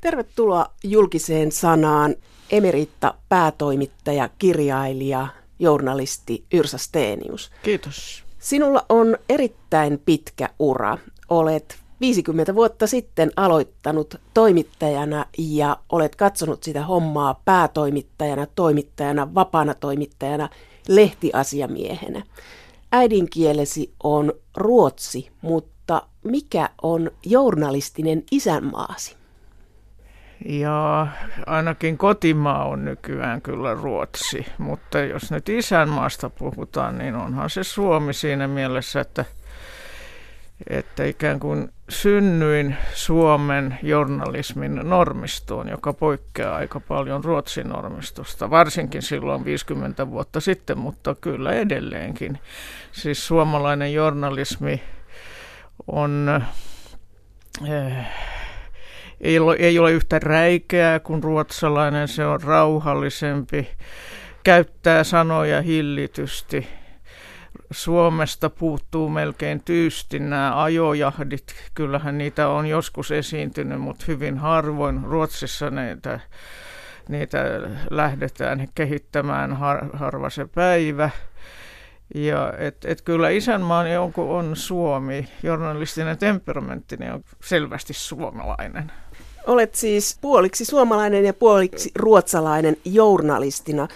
Tervetuloa julkiseen sanaan emeritta päätoimittaja, kirjailija, journalisti Yrsa Steenius. Kiitos. Sinulla on erittäin pitkä ura. Olet 50 vuotta sitten aloittanut toimittajana ja olet katsonut sitä hommaa päätoimittajana, toimittajana, vapaana toimittajana, lehtiasiamiehenä. Äidinkielesi on ruotsi, mutta mikä on journalistinen isänmaasi? Ja ainakin kotimaa on nykyään kyllä Ruotsi, mutta jos nyt isänmaasta puhutaan, niin onhan se Suomi siinä mielessä, että, että ikään kuin synnyin Suomen journalismin normistoon, joka poikkeaa aika paljon Ruotsin normistosta, varsinkin silloin 50 vuotta sitten, mutta kyllä edelleenkin. Siis suomalainen journalismi on... Eh, ei ole, ei ole yhtä räikeää kuin ruotsalainen, se on rauhallisempi, käyttää sanoja hillitysti. Suomesta puuttuu melkein tyysti nämä ajojahdit. Kyllähän niitä on joskus esiintynyt, mutta hyvin harvoin. Ruotsissa niitä, niitä lähdetään kehittämään har, harva se päivä. Ja et, et kyllä isänmaani on, on Suomi, journalistinen temperamentti on selvästi suomalainen. Olet siis puoliksi suomalainen ja puoliksi ruotsalainen journalistina.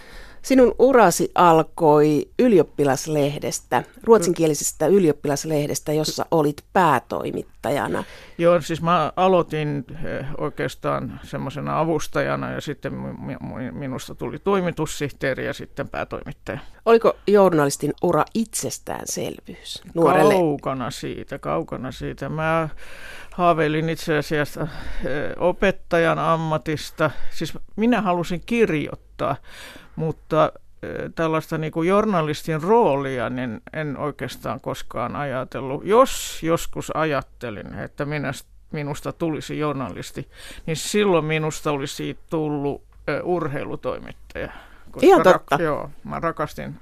Sinun urasi alkoi ylioppilaslehdestä, ruotsinkielisestä ylioppilaslehdestä, jossa olit päätoimittajana. Joo, siis mä aloitin eh, oikeastaan semmoisena avustajana ja sitten minusta tuli toimitussihteeri ja sitten päätoimittaja. Oliko journalistin ura itsestäänselvyys nuorelle? Kaukana siitä, kaukana siitä. Mä haaveilin itse asiassa eh, opettajan ammatista. Siis minä halusin kirjoittaa, mutta eh, tällaista niin kuin journalistin roolia niin en oikeastaan koskaan ajatellut. Jos joskus ajattelin, että minä, minusta tulisi journalisti, niin silloin minusta olisi tullut uh, urheilutoimittaja. Koska Ihan totta. Rak- joo, mä rakastin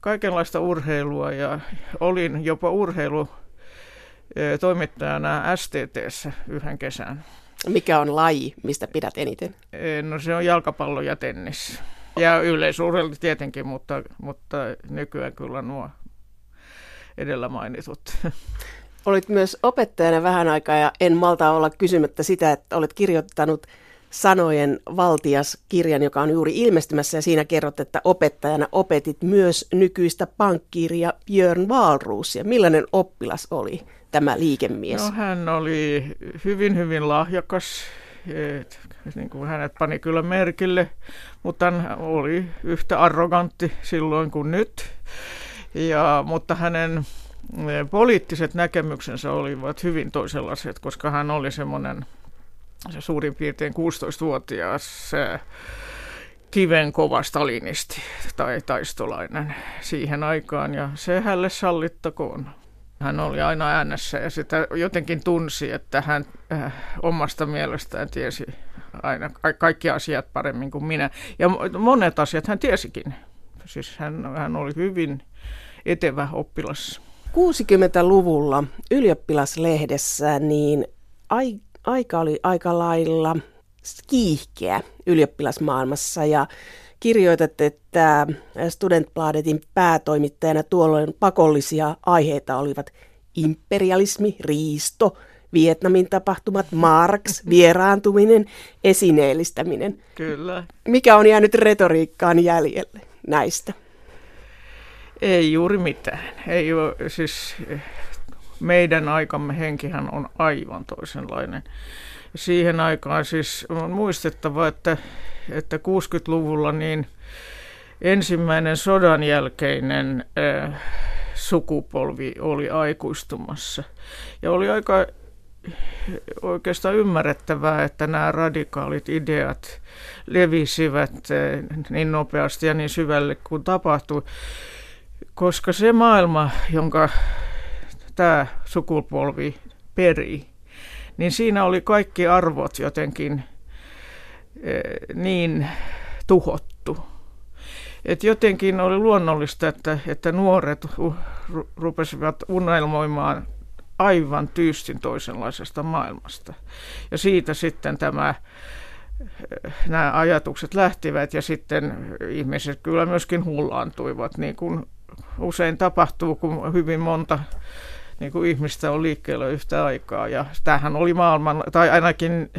kaikenlaista urheilua ja olin jopa urheilu toimittajana STTssä yhden kesän. Mikä on laji, mistä pidät eniten? No se on jalkapallo ja tennis. Ja yleisurheilu tietenkin, mutta, mutta nykyään kyllä nuo edellä mainitut. Olit myös opettajana vähän aikaa ja en malta olla kysymättä sitä, että olet kirjoittanut sanojen valtias kirjan, joka on juuri ilmestymässä ja siinä kerrot, että opettajana opetit myös nykyistä pankkiiria Björn Wahlroosia. Millainen oppilas oli tämä liikemies? No, hän oli hyvin, hyvin lahjakas. Et, niin kuin hänet pani kyllä merkille, mutta hän oli yhtä arrogantti silloin kuin nyt. Ja, mutta hänen eh, poliittiset näkemyksensä olivat hyvin toisenlaiset, koska hän oli semmoinen se suurin piirtein 16-vuotias kiven kova stalinisti tai taistolainen siihen aikaan ja se hänelle sallittakoon. Hän oli aina äänessä ja sitä jotenkin tunsi, että hän äh, omasta mielestään tiesi aina ka- kaikki asiat paremmin kuin minä. Ja monet asiat hän tiesikin. Siis hän, hän oli hyvin etevä oppilas. 60-luvulla ylioppilaslehdessä niin ai, aika oli aika lailla kiihkeä ylioppilasmaailmassa ja kirjoitat, että Studentbladetin päätoimittajana tuolloin pakollisia aiheita olivat imperialismi, riisto, Vietnamin tapahtumat, Marx, vieraantuminen, esineellistäminen. Kyllä. Mikä on jäänyt retoriikkaan jäljelle näistä? Ei juuri mitään. Ei ole, siis meidän aikamme henkihän on aivan toisenlainen. Siihen aikaan siis on muistettava, että, että 60-luvulla niin ensimmäinen sodan jälkeinen sukupolvi oli aikuistumassa. Ja oli aika oikeastaan ymmärrettävää, että nämä radikaalit ideat levisivät niin nopeasti ja niin syvälle kuin tapahtui, koska se maailma, jonka tämä sukupolvi peri, niin siinä oli kaikki arvot jotenkin niin tuhottu. Et jotenkin oli luonnollista, että, että nuoret rupesivat unelmoimaan aivan tyystin toisenlaisesta maailmasta. Ja siitä sitten tämä nämä ajatukset lähtivät ja sitten ihmiset kyllä myöskin hullaantuivat, niin kuin usein tapahtuu, kun hyvin monta niin kuin ihmistä on liikkeellä yhtä aikaa. Ja tämähän oli maailman, tai ainakin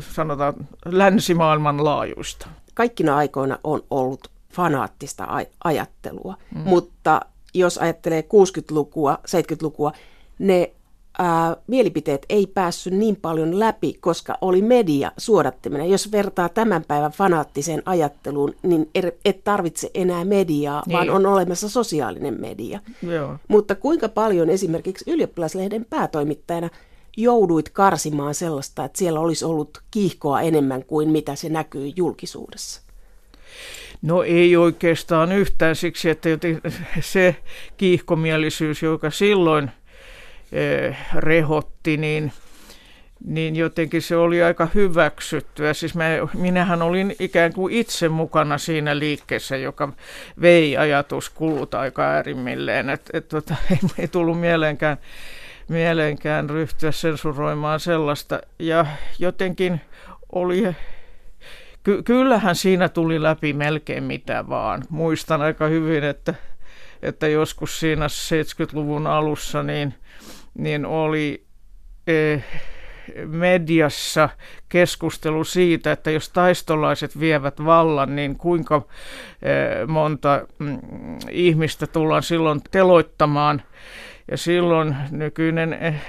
sanotaan länsimaailman laajuista. Kaikkina aikoina on ollut fanaattista ajattelua, mm. mutta jos ajattelee 60-lukua, 70-lukua, ne ää, mielipiteet ei päässyt niin paljon läpi, koska oli media suodattimena. Jos vertaa tämän päivän fanaattiseen ajatteluun, niin er, et tarvitse enää mediaa, niin. vaan on olemassa sosiaalinen media. Joo. Mutta kuinka paljon esimerkiksi ylioppilaslehden päätoimittajana jouduit karsimaan sellaista, että siellä olisi ollut kiihkoa enemmän kuin mitä se näkyy julkisuudessa? No ei oikeastaan yhtään siksi, että se kiihkomielisyys, joka silloin – rehotti, niin, niin jotenkin se oli aika hyväksyttyä. Siis mä, minähän olin ikään kuin itse mukana siinä liikkeessä, joka vei ajatuskulut aika äärimmilleen. Et, et, tota, ei, ei tullut mieleenkään, mieleenkään ryhtyä sensuroimaan sellaista. Ja jotenkin oli Ky- kyllähän siinä tuli läpi melkein mitä vaan. Muistan aika hyvin, että, että joskus siinä 70-luvun alussa niin niin oli eh, mediassa keskustelu siitä, että jos taistolaiset vievät vallan, niin kuinka eh, monta mm, ihmistä tullaan silloin teloittamaan. Ja silloin nykyinen eh,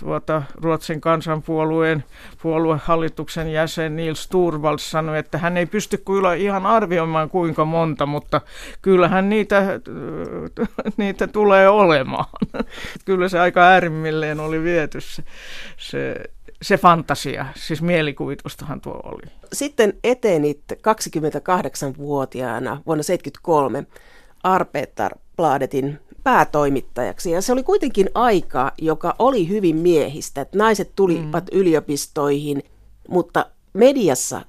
tuota, Ruotsin kansanpuolueen puoluehallituksen jäsen Nils Turvals sanoi, että hän ei pysty kyllä ihan arvioimaan kuinka monta, mutta kyllähän niitä, niitä tulee olemaan. Kyllä se aika äärimmilleen oli viety se, se, se fantasia, siis mielikuvitustahan tuo oli. Sitten etenit 28-vuotiaana vuonna 1973 Arbetar Bladetin päätoimittajaksi. Ja se oli kuitenkin aika, joka oli hyvin miehistä. Että naiset tulivat mm. yliopistoihin, mutta mediassa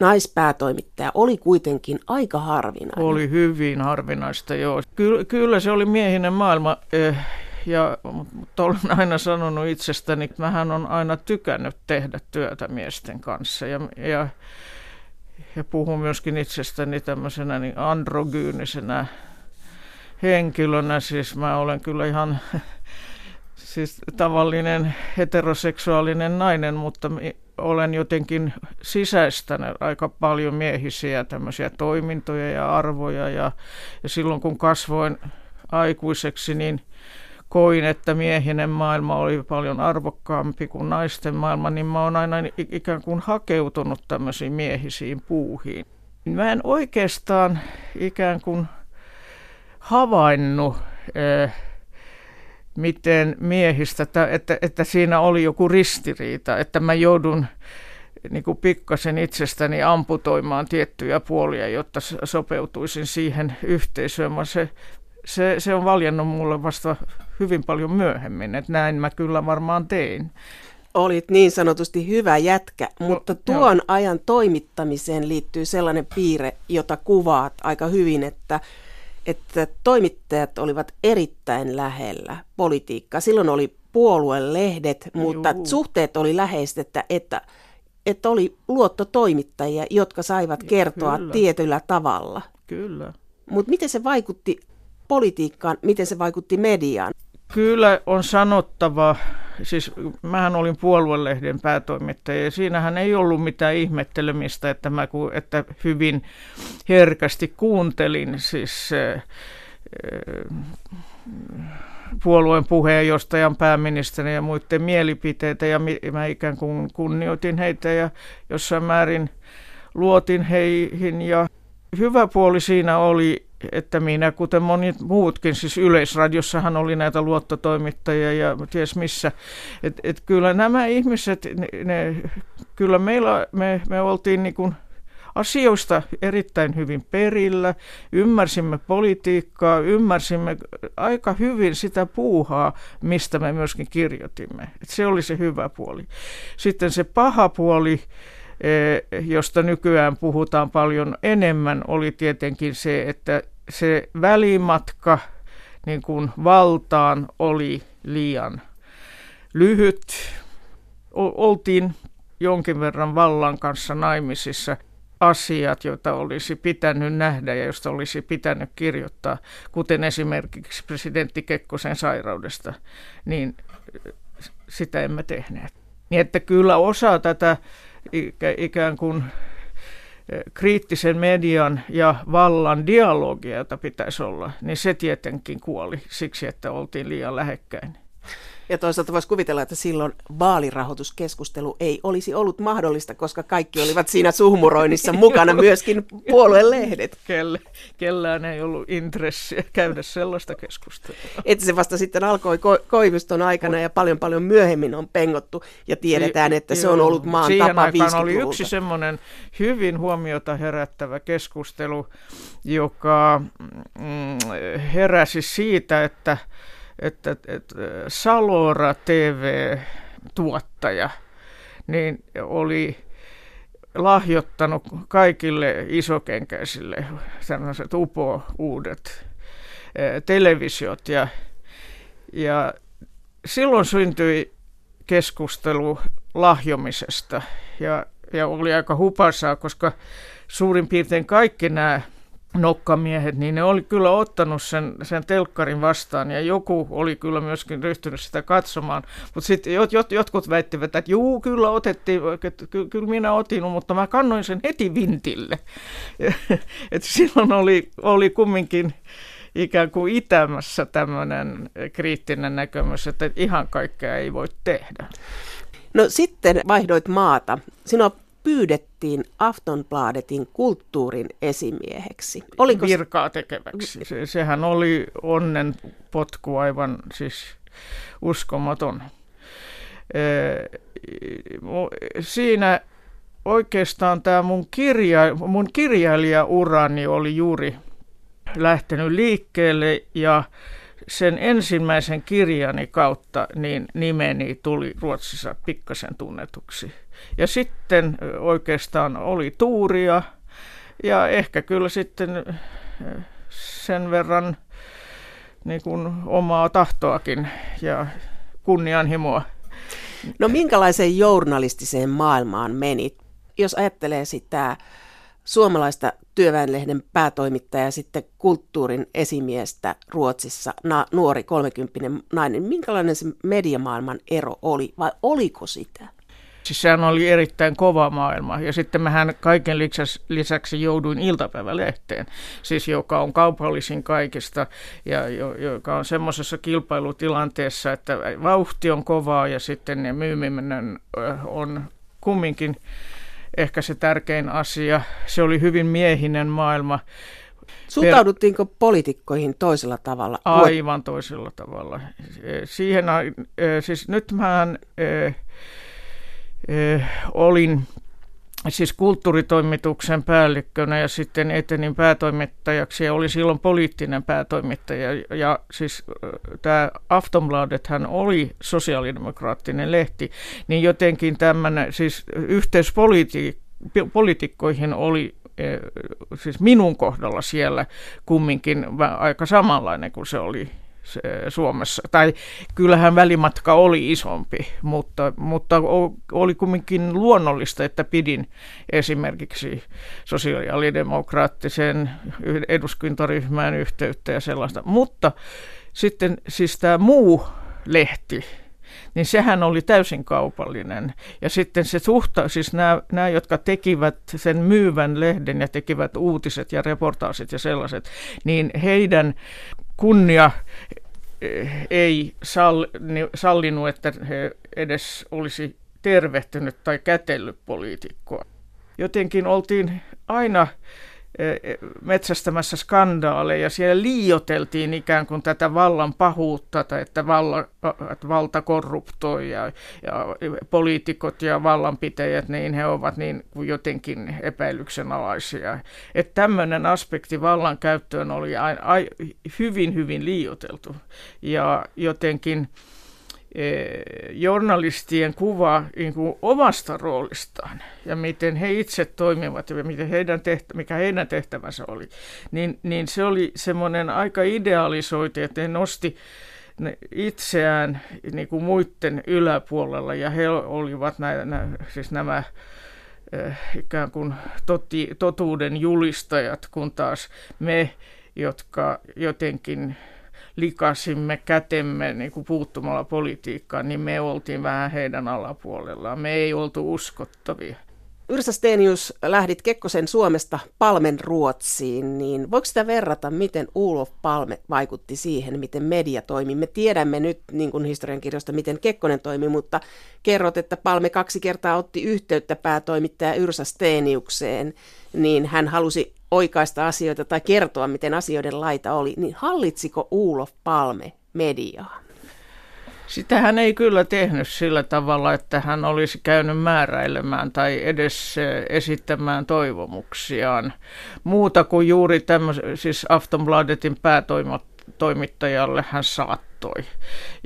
naispäätoimittaja oli kuitenkin aika harvinainen. Oli hyvin harvinaista, joo. Ky- kyllä se oli miehinen maailma. Eh, ja, mutta olen aina sanonut itsestäni, että mähän on aina tykännyt tehdä työtä miesten kanssa. Ja, ja, ja puhun myöskin itsestäni tämmöisenä niin androgyynisenä henkilönä, siis mä olen kyllä ihan siis tavallinen heteroseksuaalinen nainen, mutta olen jotenkin sisäistänyt aika paljon miehisiä tämmöisiä toimintoja ja arvoja ja, ja silloin kun kasvoin aikuiseksi, niin koin, että miehinen maailma oli paljon arvokkaampi kuin naisten maailma, niin mä oon aina ikään kuin hakeutunut tämmöisiin miehisiin puuhiin. Mä en oikeastaan ikään kuin havainnut, eh, miten miehistä, että, että siinä oli joku ristiriita, että mä joudun niin kuin pikkasen itsestäni amputoimaan tiettyjä puolia, jotta sopeutuisin siihen yhteisöön. Se, se, se on valjennut mulle vasta hyvin paljon myöhemmin, että näin mä kyllä varmaan tein. Olit niin sanotusti hyvä jätkä, no, mutta no, tuon joo. ajan toimittamiseen liittyy sellainen piirre, jota kuvaat aika hyvin, että että toimittajat olivat erittäin lähellä politiikkaa. Silloin oli puoluelehdet, mutta Juu. suhteet oli läheiset, että, että, että oli luottotoimittajia, jotka saivat kertoa Kyllä. tietyllä tavalla. Kyllä. Mutta miten se vaikutti politiikkaan, miten se vaikutti mediaan? Kyllä on sanottava, siis mähän olin puoluelehden päätoimittaja ja siinähän ei ollut mitään ihmettelemistä, että mä että hyvin herkästi kuuntelin siis puolueen puheenjohtajan, pääministerin ja muiden mielipiteitä ja mä ikään kuin kunnioitin heitä ja jossain määrin luotin heihin ja hyvä puoli siinä oli, että minä, kuten monet muutkin, siis Yleisradiossahan oli näitä luottotoimittajia ja ties missä, että et kyllä nämä ihmiset, ne, ne, kyllä meillä, me, me oltiin niin kuin asioista erittäin hyvin perillä, ymmärsimme politiikkaa, ymmärsimme aika hyvin sitä puuhaa, mistä me myöskin kirjoitimme. Et se oli se hyvä puoli. Sitten se paha puoli, eh, josta nykyään puhutaan paljon enemmän, oli tietenkin se, että se välimatka niin kuin valtaan oli liian lyhyt. Oltiin jonkin verran vallan kanssa naimisissa asiat, joita olisi pitänyt nähdä ja joista olisi pitänyt kirjoittaa, kuten esimerkiksi presidentti Kekkosen sairaudesta, niin sitä emme tehneet. Niin että kyllä osa tätä ikään kuin eh, kriittisen median ja vallan dialogia, jota pitäisi olla, niin se tietenkin kuoli siksi, että oltiin liian lähekkäin. Ja toisaalta voisi kuvitella, että silloin vaalirahoituskeskustelu ei olisi ollut mahdollista, koska kaikki olivat siinä suhmuroinnissa mukana, myöskin puoluelehdet. Kelle, kellään ei ollut intressiä käydä sellaista keskustelua. Että se vasta sitten alkoi ko- Koiviston aikana ja paljon paljon myöhemmin on pengottu ja tiedetään, että se on ollut maan Siihen tapa aikaan oli yksi semmoinen hyvin huomiota herättävä keskustelu, joka mm, heräsi siitä, että että, että Salora TV-tuottaja niin oli lahjoittanut kaikille isokenkäisille sellaiset upo-uudet televisiot. Ja, ja silloin syntyi keskustelu lahjomisesta. Ja, ja oli aika hupasaa, koska suurin piirtein kaikki nämä nokkamiehet, niin ne oli kyllä ottanut sen, sen telkkarin vastaan ja joku oli kyllä myöskin ryhtynyt sitä katsomaan. Mutta sitten jot, jot, jotkut väittivät, että juu, kyllä otettiin, että ky, kyllä minä otin, mutta mä kannoin sen heti vintille. Et silloin oli, oli kumminkin ikään kuin itämässä tämmöinen kriittinen näkemys, että ihan kaikkea ei voi tehdä. No sitten vaihdoit maata. Sinua pyydettiin Aftonbladetin kulttuurin esimieheksi. Oliko Virkaa tekeväksi. Se, sehän oli onnen potku aivan siis uskomaton. Siinä oikeastaan tämä mun, kirja, mun kirjailijaurani oli juuri lähtenyt liikkeelle ja sen ensimmäisen kirjani kautta niin nimeni tuli Ruotsissa pikkasen tunnetuksi. Ja sitten oikeastaan oli tuuria ja ehkä kyllä sitten sen verran niin kuin omaa tahtoakin ja kunnianhimoa. No minkälaiseen journalistiseen maailmaan menit? Jos ajattelee sitä suomalaista työväenlehden päätoimittaja ja sitten kulttuurin esimiestä Ruotsissa, na, nuori kolmekymppinen nainen. Minkälainen se mediamaailman ero oli vai oliko sitä? Siis sehän oli erittäin kova maailma ja sitten mähän kaiken lisäksi, jouduin iltapäivälehteen, siis joka on kaupallisin kaikista ja jo, joka on semmoisessa kilpailutilanteessa, että vauhti on kovaa ja sitten ne myyminen on kumminkin ehkä se tärkein asia. Se oli hyvin miehinen maailma. Suhtauduttiinko poliitikkoihin toisella tavalla? Aivan toisella tavalla. Siihen, siis nyt mä olin siis kulttuuritoimituksen päällikkönä ja sitten etenin päätoimittajaksi ja oli silloin poliittinen päätoimittaja. Ja siis tämä Aftonbladet hän oli sosiaalidemokraattinen lehti, niin jotenkin tämmöinen siis yhteys poliitikkoihin oli siis minun kohdalla siellä kumminkin aika samanlainen kuin se oli Suomessa. Tai kyllähän välimatka oli isompi, mutta, mutta oli kumminkin luonnollista, että pidin esimerkiksi sosiaalidemokraattisen eduskuntaryhmään yhteyttä ja sellaista. Mutta sitten siis tämä muu lehti, niin sehän oli täysin kaupallinen. Ja sitten se suhta, siis nämä, nämä, jotka tekivät sen myyvän lehden ja tekivät uutiset ja reportaasit ja sellaiset, niin heidän kunnia eh, ei sallinut, että he edes olisi tervehtynyt tai kätellyt poliitikkoa. Jotenkin oltiin aina metsästämässä skandaaleja. Siellä liioteltiin ikään kuin tätä vallan pahuutta, tai että, valla, että valta korruptoi ja, ja poliitikot ja vallanpitäjät, niin he ovat niin kuin jotenkin epäilyksenalaisia. Että tämmöinen aspekti vallan käyttöön oli a, a, hyvin, hyvin liioteltu. Ja jotenkin journalistien kuva niin kuin omasta roolistaan ja miten he itse toimivat ja miten heidän tehtä, mikä heidän tehtävänsä oli, niin, niin se oli semmoinen aika idealisoitu, että he nosti itseään niin kuin muiden yläpuolella ja he olivat nämä, nämä, siis nämä eh, ikään kuin toti, totuuden julistajat, kun taas me, jotka jotenkin likasimme kätemme niin kuin puuttumalla politiikkaan, niin me oltiin vähän heidän alapuolellaan. Me ei oltu uskottavia. Yrsa Stenius, lähdit Kekkosen Suomesta Palmen Ruotsiin, niin voiko sitä verrata, miten Ulof Palme vaikutti siihen, miten media toimi? Me tiedämme nyt niin kuin historiankirjoista, miten Kekkonen toimi, mutta kerrot, että Palme kaksi kertaa otti yhteyttä päätoimittaja Yrsa Steniukseen, niin hän halusi oikaista asioita tai kertoa, miten asioiden laita oli. Niin hallitsiko Ulof Palme mediaa? Sitä hän ei kyllä tehnyt sillä tavalla, että hän olisi käynyt määräilemään tai edes eh, esittämään toivomuksiaan. Muuta kuin juuri tämmöis, siis Aftonbladetin päätoimittajalle hän saattoi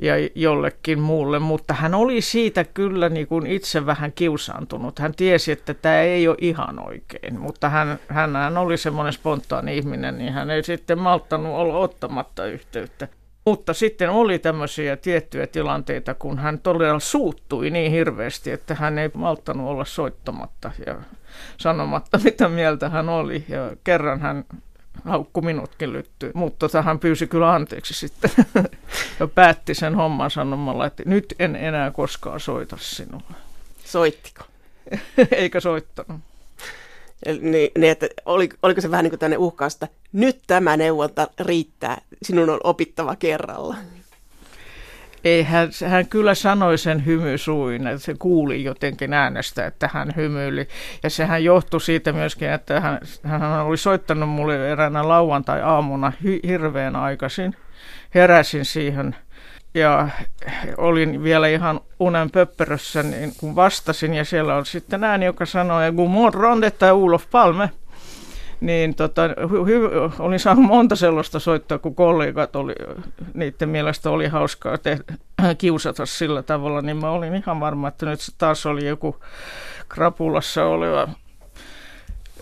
ja jollekin muulle, mutta hän oli siitä kyllä niin kuin itse vähän kiusaantunut. Hän tiesi, että tämä ei ole ihan oikein, mutta hän, hän oli semmoinen spontaani ihminen, niin hän ei sitten malttanut olla ottamatta yhteyttä. Mutta sitten oli tämmöisiä tiettyjä tilanteita, kun hän todella suuttui niin hirveästi, että hän ei malttanut olla soittamatta ja sanomatta, mitä mieltä hän oli. Ja kerran hän haukku minutkin lyttyyn, mutta tota, hän pyysi kyllä anteeksi sitten ja päätti sen homman sanomalla, että nyt en enää koskaan soita sinulle. Soittiko? Eikä soittanut. Niin, niin että oli, oliko se vähän niin kuin uhkaus, että nyt tämä neuvonta riittää, sinun on opittava kerralla? Ei, hän, hän kyllä sanoi sen hymysuin, että se kuuli jotenkin äänestä, että hän hymyili. Ja sehän johtui siitä myöskin, että hän, hän oli soittanut mulle eräänä lauantai-aamuna hy, hirveän aikaisin. Heräsin siihen ja olin vielä ihan unen pöppörössä, niin kun vastasin, ja siellä on sitten ääni, joka sanoi, God morgon, detta Palme. Niin tota, hy- olin saanut monta sellaista soittaa, kun kollegat oli, niiden mielestä oli hauskaa tehdä, kiusata sillä tavalla, niin mä olin ihan varma, että nyt se taas oli joku krapulassa oleva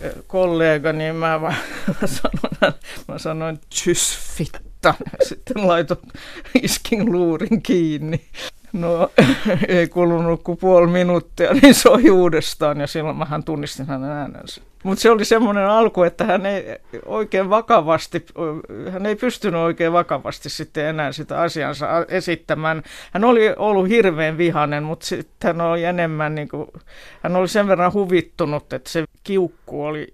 eh, kollega, niin mä, mä sanoin, mä sanoin, tjys fitta. Sitten laitoin, iskin luurin kiinni. No ei kulunut kuin puoli minuuttia, niin soi uudestaan ja silloin mähän tunnistin hänen äänensä. Mutta se oli semmoinen alku, että hän ei oikein vakavasti, hän ei pystynyt oikein vakavasti sitten enää sitä asiansa esittämään. Hän oli ollut hirveän vihainen, mutta sitten hän oli enemmän, niin kuin, hän oli sen verran huvittunut, että se kiukku oli,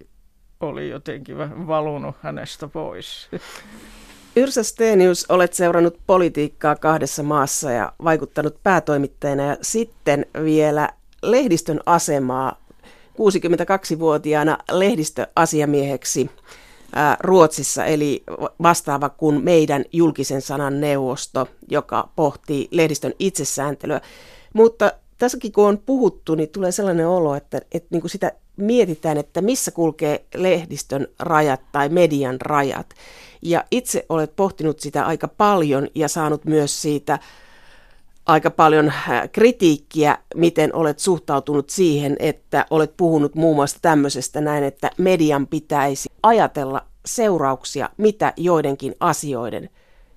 oli jotenkin valunut hänestä pois. Yrsa Stenius, olet seurannut politiikkaa kahdessa maassa ja vaikuttanut päätoimittajana ja sitten vielä lehdistön asemaa 62-vuotiaana lehdistöasiamieheksi Ruotsissa, eli vastaava kuin meidän julkisen sanan neuvosto, joka pohtii lehdistön itsesääntelyä. Mutta tässäkin kun on puhuttu, niin tulee sellainen olo, että, että niin kuin sitä mietitään, että missä kulkee lehdistön rajat tai median rajat. Ja itse olet pohtinut sitä aika paljon ja saanut myös siitä aika paljon äh, kritiikkiä, miten olet suhtautunut siihen, että olet puhunut muun muassa tämmöisestä näin, että median pitäisi ajatella seurauksia, mitä joidenkin asioiden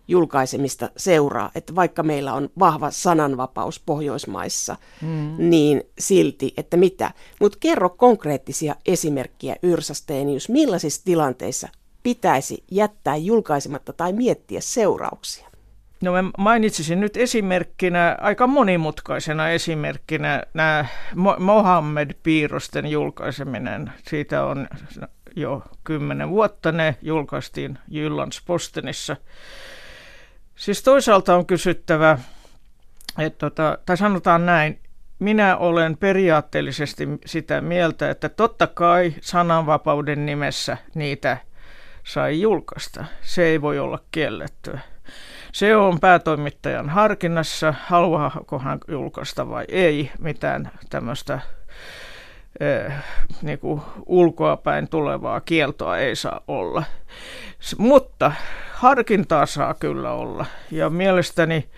julkaisemista seuraa. Että vaikka meillä on vahva sananvapaus Pohjoismaissa, mm. niin silti, että mitä. Mutta kerro konkreettisia esimerkkiä Yrsa Stenius, millaisissa tilanteissa pitäisi jättää julkaisematta tai miettiä seurauksia? No mä mainitsisin nyt esimerkkinä, aika monimutkaisena esimerkkinä nämä Mohammed-piirrosten julkaiseminen. Siitä on jo kymmenen vuotta ne julkaistiin Jyllands-Postenissa. Siis toisaalta on kysyttävä, että tota, tai sanotaan näin, minä olen periaatteellisesti sitä mieltä, että totta kai sananvapauden nimessä niitä sai julkaista. Se ei voi olla kiellettyä. Se on päätoimittajan harkinnassa, haluaako hän julkaista vai ei, mitään tämmöistä eh, niin kuin ulkoapäin tulevaa kieltoa ei saa olla. Mutta harkintaa saa kyllä olla. Ja mielestäni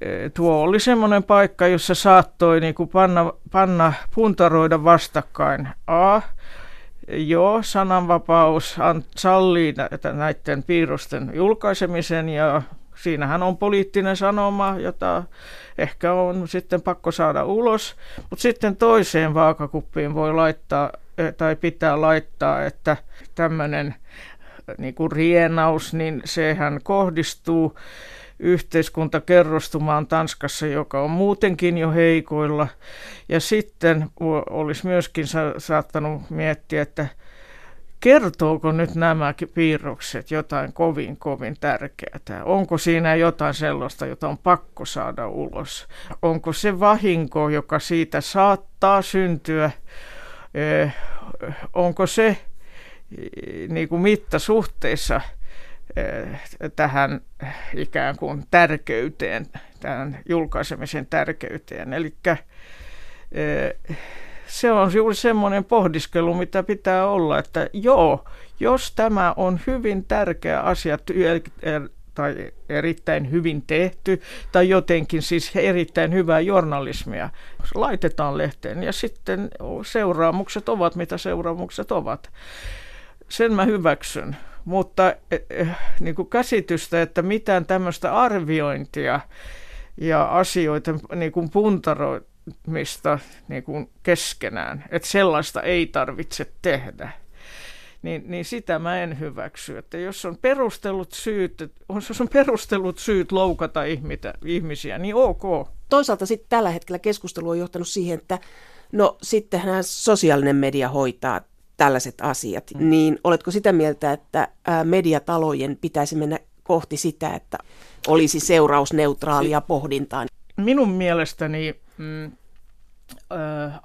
eh, tuo oli semmoinen paikka, jossa saattoi niin kuin panna, panna puntaroida vastakkain A, Joo, sananvapaus sallii näiden piirrosten julkaisemisen ja siinähän on poliittinen sanoma, jota ehkä on sitten pakko saada ulos, mutta sitten toiseen vaakakuppiin voi laittaa tai pitää laittaa, että tämmöinen niin kuin rienaus, niin sehän kohdistuu yhteiskuntakerrostumaan Tanskassa, joka on muutenkin jo heikoilla. Ja sitten olisi myöskin saattanut miettiä, että kertooko nyt nämä piirrokset jotain kovin, kovin tärkeää? Onko siinä jotain sellaista, jota on pakko saada ulos? Onko se vahinko, joka siitä saattaa syntyä, eh, onko se eh, niin kuin mittasuhteissa eh, tähän ikään kuin tärkeyteen, tähän julkaisemisen tärkeyteen. Eli se on juuri semmoinen pohdiskelu, mitä pitää olla, että joo, jos tämä on hyvin tärkeä asia tai erittäin hyvin tehty tai jotenkin siis erittäin hyvää journalismia, laitetaan lehteen ja sitten seuraamukset ovat mitä seuraamukset ovat. Sen mä hyväksyn, mutta eh, eh, niin kuin käsitystä, että mitään tämmöistä arviointia ja asioita niin kuin puntaroita, mistä niin kuin keskenään, että sellaista ei tarvitse tehdä. Niin, niin sitä mä en hyväksy. Että jos on perustellut syyt, jos on perustellut syyt loukata ihmitä, ihmisiä, niin ok. Toisaalta sitten tällä hetkellä keskustelu on johtanut siihen, että no sittenhän sosiaalinen media hoitaa tällaiset asiat. Mm. Niin oletko sitä mieltä, että mediatalojen pitäisi mennä kohti sitä, että olisi seurausneutraalia pohdintaa? Minun mielestäni mm, ö,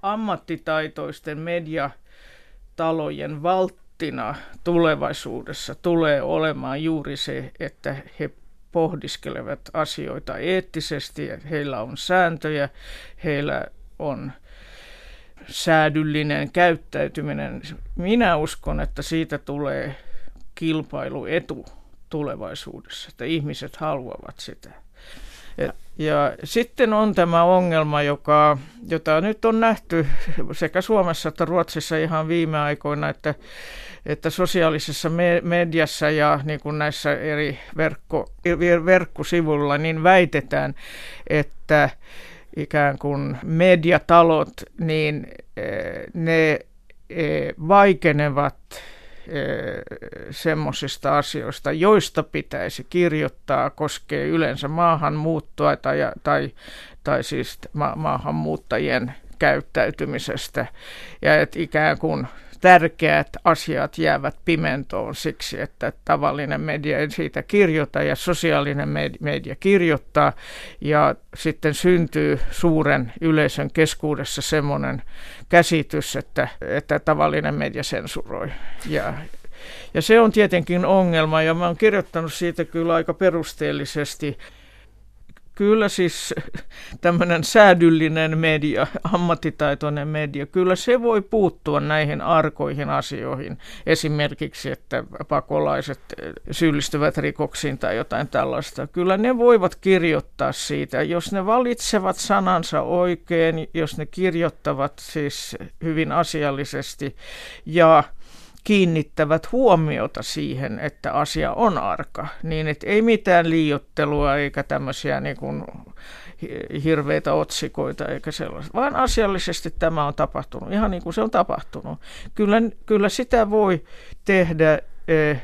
ammattitaitoisten mediatalojen valttina tulevaisuudessa tulee olemaan juuri se, että he pohdiskelevat asioita eettisesti, heillä on sääntöjä, heillä on säädyllinen käyttäytyminen. Minä uskon, että siitä tulee kilpailuetu tulevaisuudessa, että ihmiset haluavat sitä. Ja, sitten on tämä ongelma, joka, jota nyt on nähty sekä Suomessa että Ruotsissa ihan viime aikoina, että, että sosiaalisessa me- mediassa ja niin kuin näissä eri verkko, verkkosivuilla niin väitetään, että ikään kuin mediatalot, niin eh, ne eh, vaikenevat semmoisista asioista, joista pitäisi kirjoittaa, koskee yleensä maahanmuuttoa tai, tai, tai siis ma- maahanmuuttajien käyttäytymisestä. Ja että ikään kuin tärkeät asiat jäävät pimentoon siksi, että tavallinen media ei siitä kirjoita ja sosiaalinen media kirjoittaa. Ja sitten syntyy suuren yleisön keskuudessa semmoinen käsitys, että, että tavallinen media sensuroi. Ja, ja se on tietenkin ongelma. Ja mä oon kirjoittanut siitä kyllä aika perusteellisesti Kyllä siis tämmöinen säädyllinen media, ammattitaitoinen media, kyllä se voi puuttua näihin arkoihin asioihin. Esimerkiksi, että pakolaiset syyllistyvät rikoksiin tai jotain tällaista. Kyllä ne voivat kirjoittaa siitä, jos ne valitsevat sanansa oikein, jos ne kirjoittavat siis hyvin asiallisesti ja kiinnittävät huomiota siihen, että asia on arka, niin että ei mitään liiottelua eikä tämmöisiä niin kuin hirveitä otsikoita eikä sellaista, vaan asiallisesti tämä on tapahtunut, ihan niin kuin se on tapahtunut. Kyllä, kyllä sitä voi tehdä eh,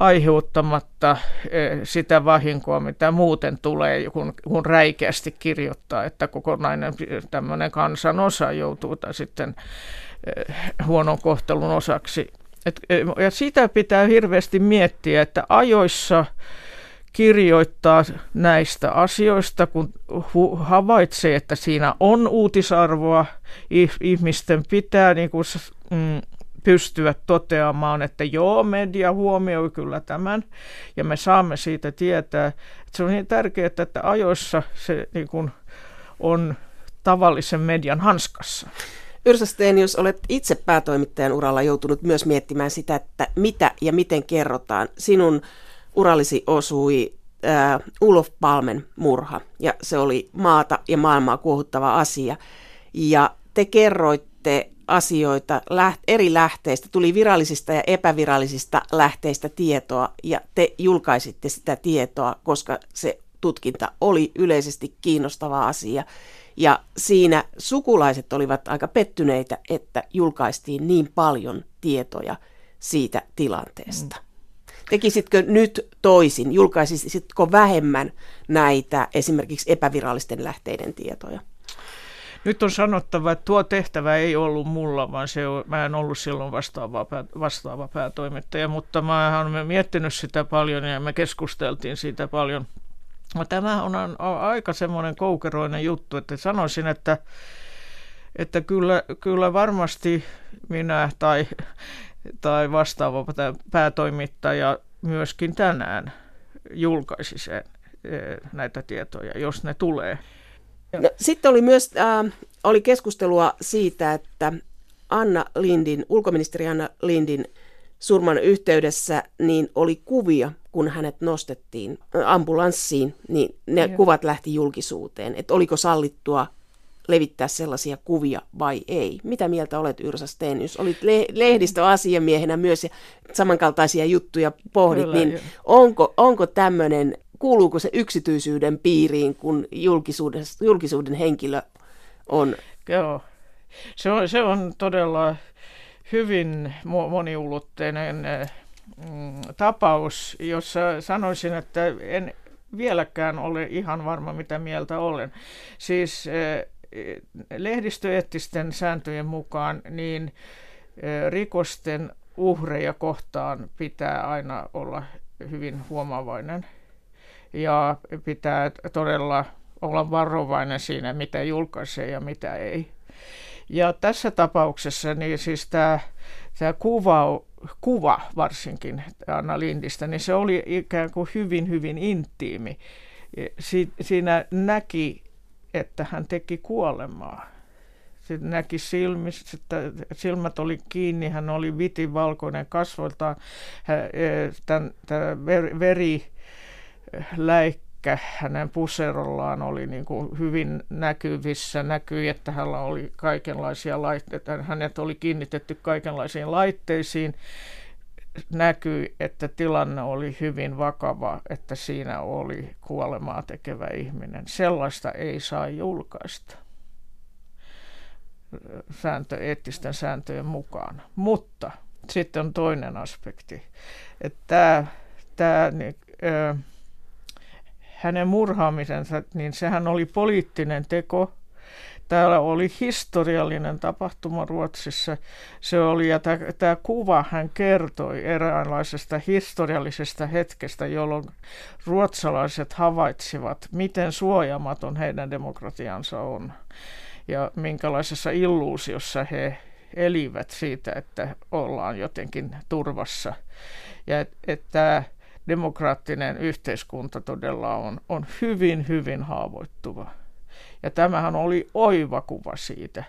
aiheuttamatta eh, sitä vahinkoa, mitä muuten tulee, kun, kun räikeästi kirjoittaa, että kokonainen tämmöinen kansanosa joutuu tai sitten Eh, huonon kohtelun osaksi. Et, eh, ja sitä pitää hirveästi miettiä, että ajoissa kirjoittaa näistä asioista, kun havaitsee, että siinä on uutisarvoa, ihmisten pitää niin kuin, mm, pystyä toteamaan, että joo, media huomioi kyllä tämän, ja me saamme siitä tietää. Että se on niin tärkeää, että ajoissa se niin kuin, on tavallisen median hanskassa. Yrsa jos olet itse päätoimittajan uralla joutunut myös miettimään sitä, että mitä ja miten kerrotaan. Sinun urallisi osui äh, Ulof Palmen murha ja se oli maata ja maailmaa kuohuttava asia. Ja te kerroitte asioita läht- eri lähteistä, tuli virallisista ja epävirallisista lähteistä tietoa ja te julkaisitte sitä tietoa, koska se tutkinta oli yleisesti kiinnostava asia. Ja siinä sukulaiset olivat aika pettyneitä, että julkaistiin niin paljon tietoja siitä tilanteesta. Mm. Tekisitkö nyt toisin? Julkaisisitko vähemmän näitä esimerkiksi epävirallisten lähteiden tietoja? Nyt on sanottava, että tuo tehtävä ei ollut mulla, vaan se on, mä en ollut silloin vastaava, pää, vastaava päätoimittaja, mutta mä olen miettinyt sitä paljon ja me keskusteltiin siitä paljon. Tämä on aika semmoinen koukeroinen juttu, että sanoisin, että, että kyllä, kyllä varmasti minä tai, tai vastaava päätoimittaja myöskin tänään julkaisi sen, e, näitä tietoja, jos ne tulee. No, sitten oli myös äh, oli keskustelua siitä, että Anna Lindin, ulkoministeri Anna Lindin surman yhteydessä niin oli kuvia, kun hänet nostettiin ambulanssiin, niin ne Joo. kuvat lähti julkisuuteen. Että oliko sallittua levittää sellaisia kuvia vai ei? Mitä mieltä olet Yrsa Stenius? Olit le- lehdistöasiamiehenä myös ja samankaltaisia juttuja pohdit, Kyllä, niin onko, onko tämmöinen, kuuluuko se yksityisyyden piiriin, kun julkisuuden, henkilö on? Joo, se on, se on todella hyvin moniulotteinen mm, tapaus, jossa sanoisin, että en vieläkään ole ihan varma, mitä mieltä olen. Siis lehdistöeettisten sääntöjen mukaan niin rikosten uhreja kohtaan pitää aina olla hyvin huomavainen ja pitää todella olla varovainen siinä, mitä julkaisee ja mitä ei. Ja tässä tapauksessa niin siis tämä, tämä kuva, kuva varsinkin Anna Lindistä, niin se oli ikään kuin hyvin, hyvin intiimi. Si, siinä näki, että hän teki kuolemaa. Se näki silmissä, että silmät oli kiinni, hän oli vitivalkoinen kasvoiltaan, e, tämän, tämän veri läikkä hänen puserollaan oli niin kuin hyvin näkyvissä. Näkyi, että hänellä oli kaikenlaisia laitteita. Hänet oli kiinnitetty kaikenlaisiin laitteisiin. Näkyi, että tilanne oli hyvin vakava, että siinä oli kuolemaa tekevä ihminen. Sellaista ei saa julkaista sääntö, eettisten sääntöjen mukaan. Mutta sitten on toinen aspekti, että tämä, tämä niin, hänen murhaamisensa, niin sehän oli poliittinen teko. Täällä oli historiallinen tapahtuma Ruotsissa. Se oli, ja tämä kuva hän kertoi eräänlaisesta historiallisesta hetkestä, jolloin ruotsalaiset havaitsivat, miten suojamaton heidän demokratiansa on ja minkälaisessa illuusiossa he elivät siitä, että ollaan jotenkin turvassa. Ja että demokraattinen yhteiskunta todella on, on hyvin, hyvin haavoittuva. Ja tämähän oli oiva kuva siitä.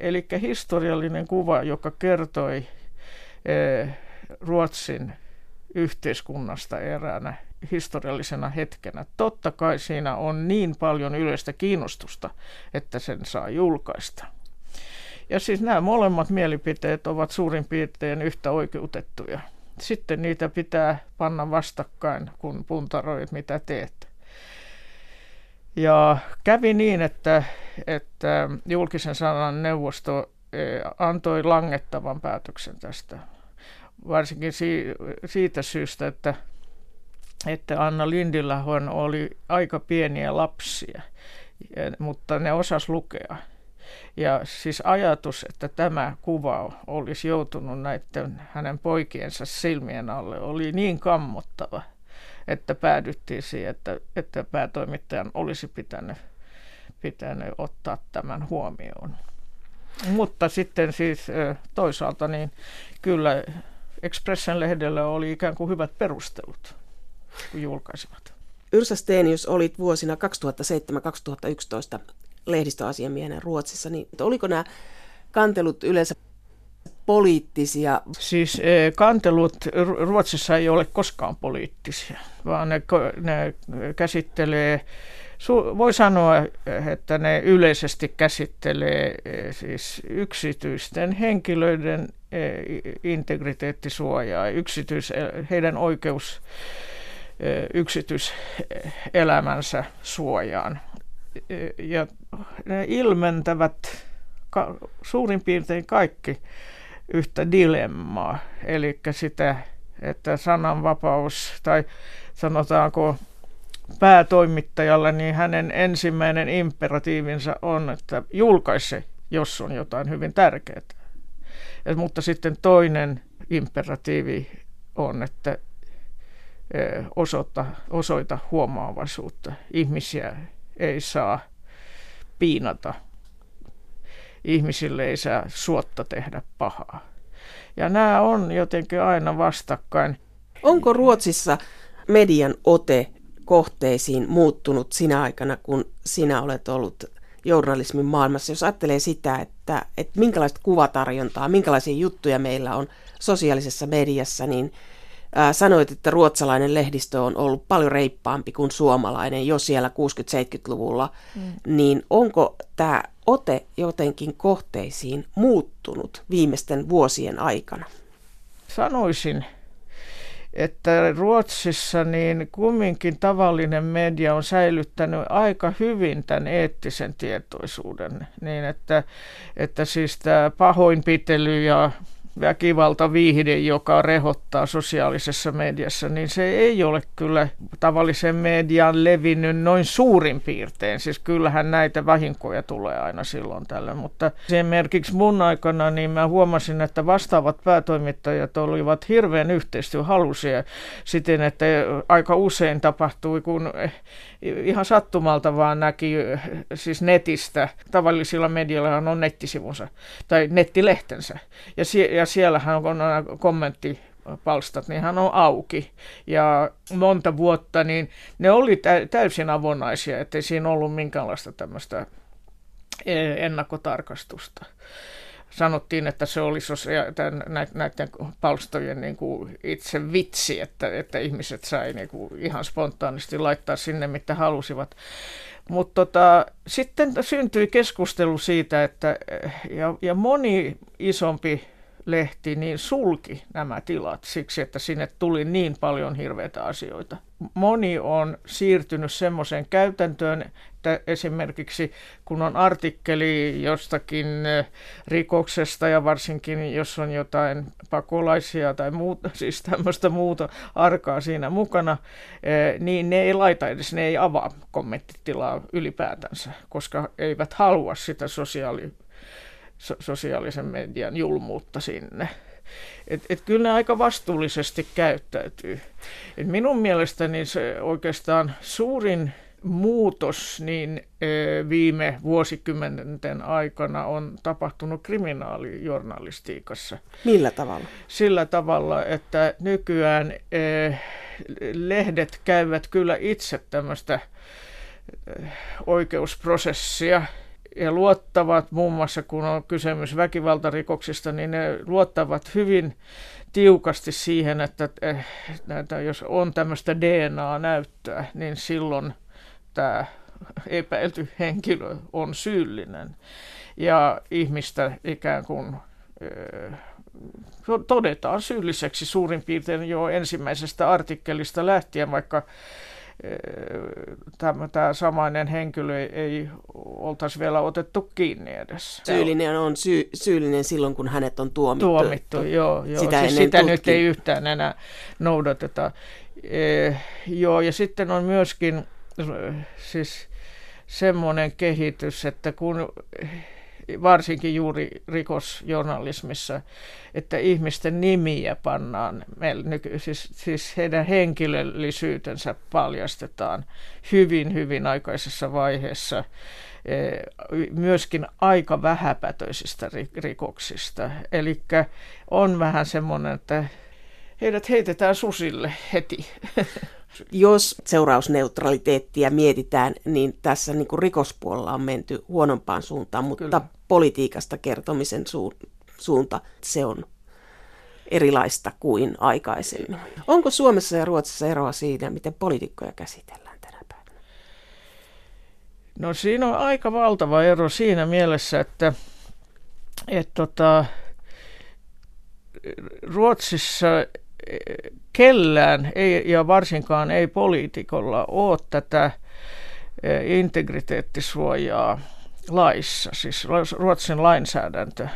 Eli historiallinen kuva, joka kertoi e, Ruotsin yhteiskunnasta eräänä historiallisena hetkenä. Totta kai siinä on niin paljon yleistä kiinnostusta, että sen saa julkaista. Ja siis nämä molemmat mielipiteet ovat suurin piirtein yhtä oikeutettuja sitten niitä pitää panna vastakkain, kun puntaroit, mitä teet. Ja kävi niin, että, että julkisen sanan neuvosto e, antoi langettavan päätöksen tästä. Varsinkin siitä syystä, että, että Anna Lindillähän oli aika pieniä lapsia, mutta ne osas lukea. Ja siis ajatus, että tämä kuva olisi joutunut näiden hänen poikiensa silmien alle, oli niin kammottava, että päädyttiin siihen, että, että päätoimittajan olisi pitänyt, pitänyt ottaa tämän huomioon. Mutta sitten siis toisaalta niin kyllä Expressen lehdellä oli ikään kuin hyvät perustelut, kun julkaisivat. Yrsa Stenius olit vuosina 2007-2011 lehdistöasiamiehenä Ruotsissa, niin oliko nämä kantelut yleensä poliittisia? Siis e, kantelut Ruotsissa ei ole koskaan poliittisia, vaan ne, ne käsittelee voi sanoa, että ne yleisesti käsittelee siis yksityisten henkilöiden integriteettisuojaa, yksityis, heidän oikeus yksityiselämänsä suojaan. Ja ne ilmentävät suurin piirtein kaikki yhtä dilemmaa, eli sitä, että sananvapaus tai sanotaanko päätoimittajalla, niin hänen ensimmäinen imperatiivinsa on, että julkaise, jos on jotain hyvin tärkeää. Mutta sitten toinen imperatiivi on, että osoita, osoita huomaavaisuutta. Ihmisiä ei saa piinata. Ihmisille ei saa suotta tehdä pahaa. Ja nämä on jotenkin aina vastakkain. Onko Ruotsissa median ote kohteisiin muuttunut sinä aikana, kun sinä olet ollut journalismin maailmassa, jos ajattelee sitä, että, että minkälaista kuvatarjontaa, minkälaisia juttuja meillä on sosiaalisessa mediassa, niin ää, sanoit, että ruotsalainen lehdistö on ollut paljon reippaampi kuin suomalainen jo siellä 60-70-luvulla, mm. niin onko tämä ote jotenkin kohteisiin muuttunut viimeisten vuosien aikana? Sanoisin, että Ruotsissa niin kumminkin tavallinen media on säilyttänyt aika hyvin tämän eettisen tietoisuuden, niin että, että siis tämä pahoinpitely ja väkivalta viihde, joka rehottaa sosiaalisessa mediassa, niin se ei ole kyllä tavallisen median levinnyt noin suurin piirtein. Siis kyllähän näitä vahinkoja tulee aina silloin tällä, mutta esimerkiksi mun aikana niin mä huomasin, että vastaavat päätoimittajat olivat hirveän yhteistyöhalusia siten, että aika usein tapahtui, kun ihan sattumalta vaan näki siis netistä, tavallisilla medioilla on nettisivunsa tai nettilehtensä. Ja, sie- ja siellähän on kommentti palstat, niin hän on auki. Ja monta vuotta, niin ne oli täysin avonaisia, ettei siinä ollut minkäänlaista tämmöistä e, ennakkotarkastusta sanottiin, että se oli näiden palstojen niin kuin itse vitsi, että, että ihmiset sai niin kuin ihan spontaanisti laittaa sinne, mitä halusivat. Mutta tota, sitten syntyi keskustelu siitä, että ja, ja moni isompi lehti niin sulki nämä tilat siksi, että sinne tuli niin paljon hirveitä asioita. Moni on siirtynyt semmoiseen käytäntöön, että esimerkiksi kun on artikkeli jostakin eh, rikoksesta ja varsinkin jos on jotain pakolaisia tai muuta, siis tämmöistä muuta arkaa siinä mukana, eh, niin ne ei laita edes, ne ei avaa kommenttitilaa ylipäätänsä, koska eivät halua sitä sosiaali so- sosiaalisen median julmuutta sinne. Et, et kyllä ne aika vastuullisesti käyttäytyy. Et minun mielestäni se oikeastaan suurin muutos niin viime vuosikymmenten aikana on tapahtunut kriminaalijournalistiikassa. Millä tavalla? Sillä tavalla, että nykyään lehdet käyvät kyllä itse tämmöistä oikeusprosessia – ja luottavat muun muassa, kun on kysymys väkivaltarikoksista, niin ne luottavat hyvin tiukasti siihen, että, että jos on tämmöistä DNA-näyttöä, niin silloin tämä epäilty henkilö on syyllinen. Ja ihmistä ikään kuin todetaan syylliseksi suurin piirtein jo ensimmäisestä artikkelista lähtien, vaikka tämä, tämä samainen henkilö ei, ei oltaisi vielä otettu kiinni edes. Syyllinen on sy- syyllinen silloin, kun hänet on tuomittu. Tuomittu, joo. joo. Sitä, siis sitä nyt ei yhtään enää noudateta. E, joo, ja sitten on myöskin siis semmoinen kehitys, että kun varsinkin juuri rikosjournalismissa, että ihmisten nimiä pannaan, siis, siis heidän henkilöllisyytensä paljastetaan hyvin, hyvin aikaisessa vaiheessa eh, myöskin aika vähäpätöisistä rikoksista. Eli on vähän semmoinen, että heidät heitetään susille heti. Jos seurausneutraliteettia mietitään, niin tässä niin kuin rikospuolella on menty huonompaan suuntaan, mutta Kyllä. politiikasta kertomisen su- suunta, se on erilaista kuin aikaisemmin. Onko Suomessa ja Ruotsissa eroa siinä, miten poliitikkoja käsitellään tänä päivänä? No siinä on aika valtava ero siinä mielessä, että et tota, Ruotsissa kellään, ei, ja varsinkaan ei poliitikolla, ole tätä e, integriteettisuojaa laissa, siis Ruotsin lainsäädäntö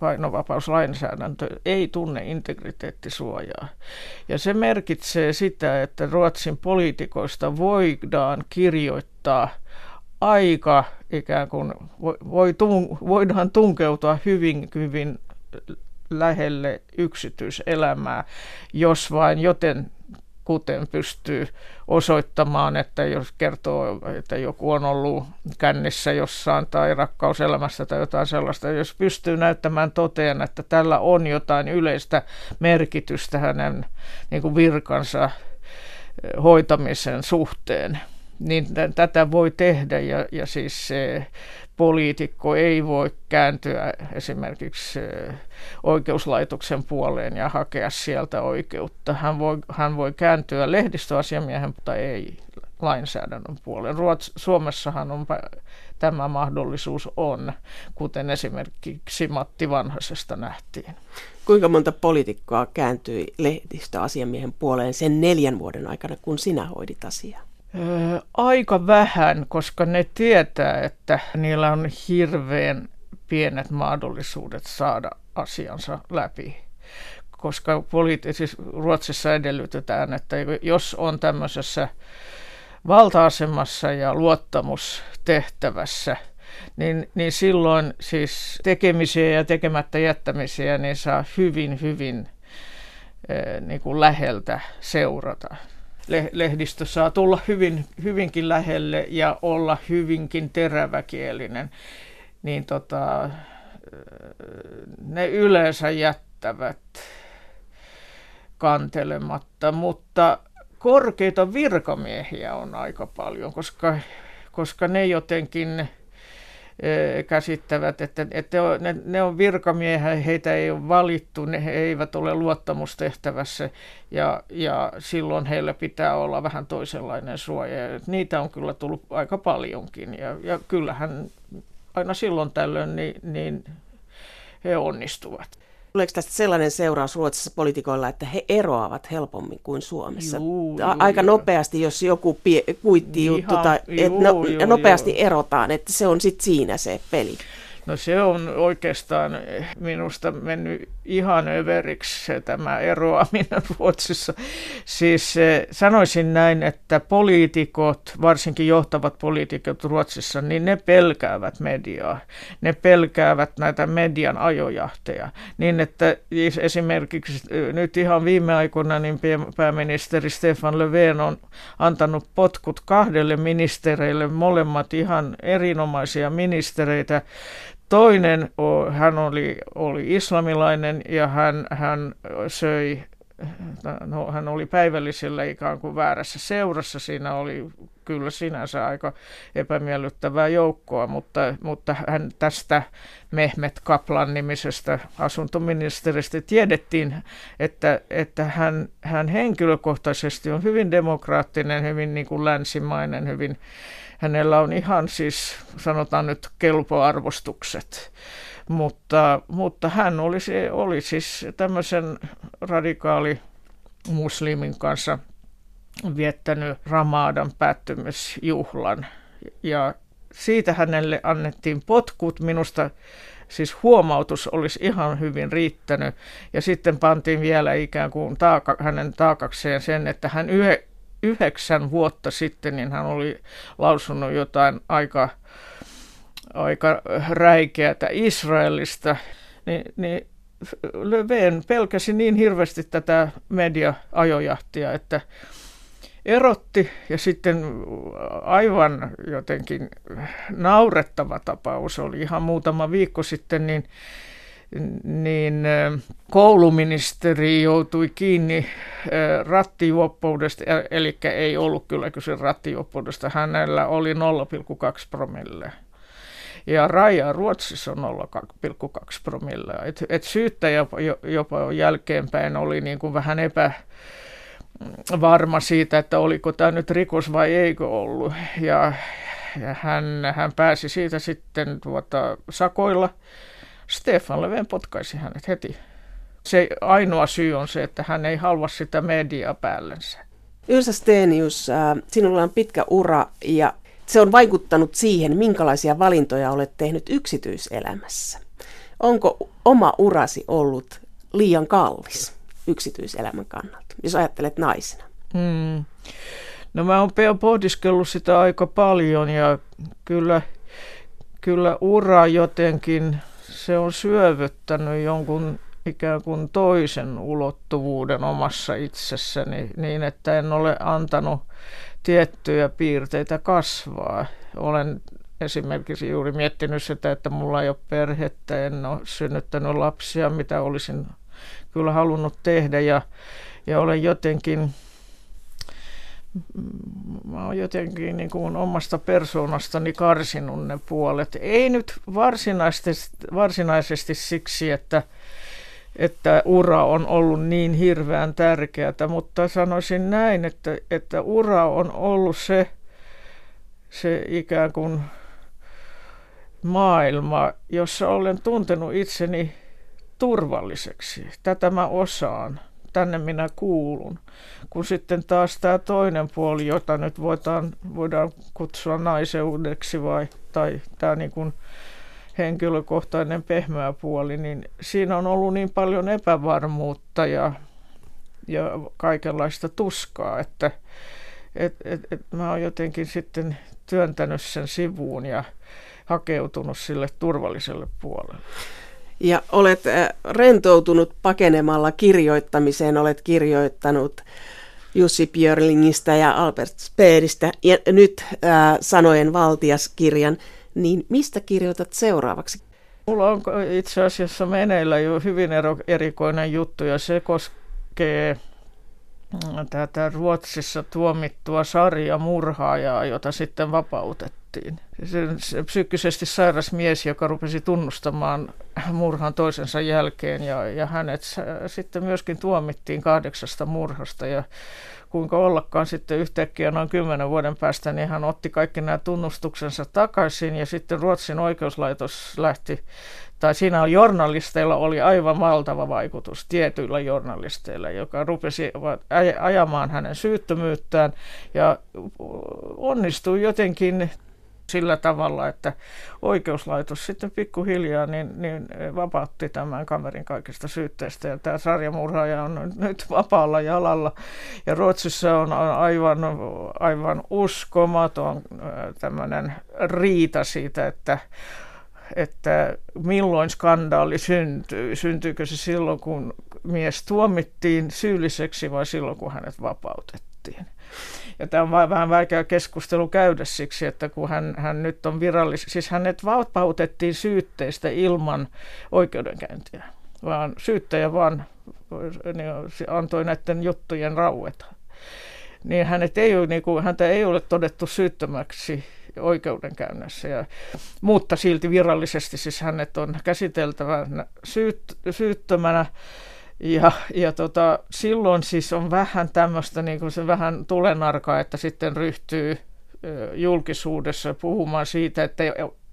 painovapauslainsäädäntö ei tunne integriteettisuojaa. Ja se merkitsee sitä, että Ruotsin poliitikoista voidaan kirjoittaa aika ikään kuin, voi, voidaan tunkeutua hyvin, hyvin lähelle yksityiselämää, jos vain joten kuten pystyy osoittamaan, että jos kertoo, että joku on ollut kännissä jossain tai rakkauselämässä tai jotain sellaista, jos pystyy näyttämään toteen, että tällä on jotain yleistä merkitystä hänen niin kuin virkansa eh, hoitamisen suhteen, niin tätä voi tehdä ja, ja siis se poliitikko ei voi kääntyä esimerkiksi oikeuslaitoksen puoleen ja hakea sieltä oikeutta. Hän voi, hän voi kääntyä lehdistöasiamiehen, mutta ei lainsäädännön puoleen. Ruots, Suomessahan on tämä mahdollisuus on, kuten esimerkiksi Matti Vanhasesta nähtiin. Kuinka monta poliitikkoa kääntyi lehdistöasiamiehen puoleen sen neljän vuoden aikana, kun sinä hoidit asiaa? Aika vähän, koska ne tietää, että niillä on hirveän pienet mahdollisuudet saada asiansa läpi. Koska siis Ruotsissa edellytetään, että jos on tämmöisessä valta-asemassa ja luottamustehtävässä, niin, niin silloin siis tekemisiä ja tekemättä jättämisiä niin saa hyvin, hyvin niin kuin läheltä seurata lehdistö saa tulla hyvin, hyvinkin lähelle ja olla hyvinkin teräväkielinen, niin tota, ne yleensä jättävät kantelematta, mutta korkeita virkamiehiä on aika paljon, koska, koska ne jotenkin käsittävät, että, että ne, ne on virkamiehiä, heitä ei ole valittu, ne he eivät ole luottamustehtävässä ja, ja silloin heillä pitää olla vähän toisenlainen suoja. Niitä on kyllä tullut aika paljonkin ja, ja kyllähän aina silloin tällöin niin, niin he onnistuvat. Tuleeko tästä sellainen seuraus Ruotsissa poliitikoilla, että he eroavat helpommin kuin Suomessa? Juu, juu, Aika juu. nopeasti, jos joku pie, kuittijuttu, tai juu, no, juu, nopeasti juu. erotaan, että se on sitten siinä se peli. No se on oikeastaan minusta mennyt ihan överiksi se, tämä eroaminen Ruotsissa. Siis eh, sanoisin näin, että poliitikot, varsinkin johtavat poliitikot Ruotsissa, niin ne pelkäävät mediaa. Ne pelkäävät näitä median ajojahteja. Niin että esimerkiksi eh, nyt ihan viime aikoina niin pääministeri Stefan Löfven on antanut potkut kahdelle ministereille, molemmat ihan erinomaisia ministereitä Toinen, hän oli, oli islamilainen ja hän, hän söi, no, hän oli päivällisellä ikään kuin väärässä seurassa. Siinä oli kyllä sinänsä aika epämiellyttävää joukkoa, mutta, mutta hän tästä Mehmet Kaplan nimisestä asuntoministeristä tiedettiin, että, että hän, hän henkilökohtaisesti on hyvin demokraattinen, hyvin niin kuin länsimainen, hyvin hänellä on ihan siis, sanotaan nyt, kelpoarvostukset. Mutta, mutta hän oli, oli siis tämmöisen radikaali muslimin kanssa viettänyt Ramadan päättymisjuhlan. Ja siitä hänelle annettiin potkut. Minusta siis huomautus olisi ihan hyvin riittänyt. Ja sitten pantiin vielä ikään kuin taaka, hänen taakakseen sen, että hän yhe, yhdeksän vuotta sitten niin hän oli lausunut jotain aika, aika räikeätä Israelista, niin, niin Löfven pelkäsi niin hirveästi tätä media-ajojahtia, että erotti ja sitten aivan jotenkin naurettava tapaus oli. Ihan muutama viikko sitten, niin niin kouluministeri joutui kiinni rattijuoppoudesta, eli ei ollut kyllä kyse rattijuoppoudesta, hänellä oli 0,2 promille. Ja raja Ruotsissa on 0,2 promille. Et, et syyttäjä jopa jälkeenpäin oli niin kuin vähän epä, varma siitä, että oliko tämä nyt rikos vai eikö ollut. Ja ja hän, hän pääsi siitä sitten tuota, sakoilla. Stefan Löfven potkaisi hänet heti. Se ainoa syy on se, että hän ei halua sitä mediaa päällensä. Yrsa Stenius, äh, sinulla on pitkä ura ja se on vaikuttanut siihen, minkälaisia valintoja olet tehnyt yksityiselämässä. Onko oma urasi ollut liian kallis yksityiselämän kannalta, jos ajattelet naisena? Hmm. No mä oon pohdiskellut sitä aika paljon ja kyllä, kyllä ura jotenkin, se on syövyttänyt jonkun ikään kuin toisen ulottuvuuden omassa itsessäni niin, että en ole antanut tiettyjä piirteitä kasvaa. Olen esimerkiksi juuri miettinyt sitä, että mulla ei ole perhettä, en ole synnyttänyt lapsia, mitä olisin kyllä halunnut tehdä ja, ja olen jotenkin mä oon jotenkin niin kuin omasta persoonastani karsinut ne puolet. Ei nyt varsinaisesti, varsinaisesti siksi, että, että ura on ollut niin hirveän tärkeää, mutta sanoisin näin, että, että ura on ollut se, se ikään kuin maailma, jossa olen tuntenut itseni turvalliseksi. Tätä mä osaan tänne minä kuulun. Kun sitten taas tämä toinen puoli, jota nyt voidaan, voidaan kutsua naiseudeksi vai, tai tämä niin kuin henkilökohtainen pehmeä puoli, niin siinä on ollut niin paljon epävarmuutta ja, ja kaikenlaista tuskaa, että et, et, et mä oon jotenkin sitten työntänyt sen sivuun ja hakeutunut sille turvalliselle puolelle. Ja olet äh, rentoutunut pakenemalla kirjoittamiseen, olet kirjoittanut Jussi Björlingistä ja Albert Speedistä ja nyt ää, äh, Sanojen valtiaskirjan, niin mistä kirjoitat seuraavaksi? Mulla on itse asiassa meneillä jo hyvin erikoinen juttu ja se koskee mm, tätä Ruotsissa tuomittua sarjamurhaajaa, jota sitten vapautettiin tuomittiin. Se, se psyykkisesti sairas mies, joka rupesi tunnustamaan murhan toisensa jälkeen ja, ja hänet sitten myöskin tuomittiin kahdeksasta murhasta ja kuinka ollakaan sitten yhtäkkiä noin kymmenen vuoden päästä, niin hän otti kaikki nämä tunnustuksensa takaisin ja sitten Ruotsin oikeuslaitos lähti, tai siinä journalisteilla oli aivan valtava vaikutus, tietyillä journalisteilla, joka rupesi ajamaan hänen syyttömyyttään ja onnistui jotenkin sillä tavalla, että oikeuslaitos sitten pikkuhiljaa niin, niin vapautti tämän kamerin kaikista syytteistä. Ja tämä sarjamurhaaja on nyt vapaalla jalalla. Ja Ruotsissa on aivan, aivan uskomaton äh, tämmöinen riita siitä, että että milloin skandaali syntyy. Syntyykö se silloin, kun mies tuomittiin syylliseksi vai silloin, kun hänet vapautettiin. Ja tämä on vähän vaikea keskustelu käydä siksi, että kun hän, hän nyt on virallis, siis hänet vapautettiin syytteistä ilman oikeudenkäyntiä, vaan syyttäjä vaan niin antoi näiden juttujen raueta. Niin, hänet ei niin kuin, häntä ei ole todettu syyttömäksi oikeudenkäynnissä, ja, mutta silti virallisesti siis hänet on käsiteltävä syyt, syyttömänä ja, ja tota, silloin siis on vähän tämmöistä niin kuin se vähän tulenarkaa, että sitten ryhtyy julkisuudessa puhumaan siitä, että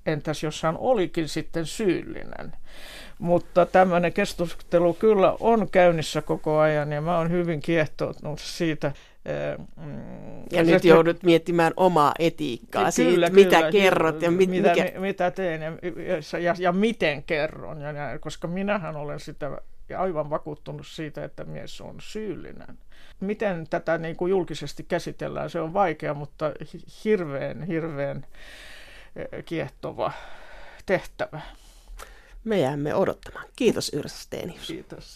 entäs jos hän olikin sitten syyllinen. Mutta tämmöinen keskustelu kyllä on käynnissä koko ajan ja mä oon hyvin kiehtonut siitä. Mm, ja, ja nyt se, joudut miettimään omaa etiikkaa kyllä, siitä, kyllä, mitä kyllä, kerrot ja mit, mitä, mikä... mitä teen ja, ja, ja miten kerron. Ja, ja, koska minähän olen sitä ja aivan vakuuttunut siitä, että mies on syyllinen. Miten tätä niin kuin julkisesti käsitellään, se on vaikea, mutta hirveän, hirveän e, kiehtova tehtävä. Me jäämme odottamaan. Kiitos Yrsa Stenius. Kiitos.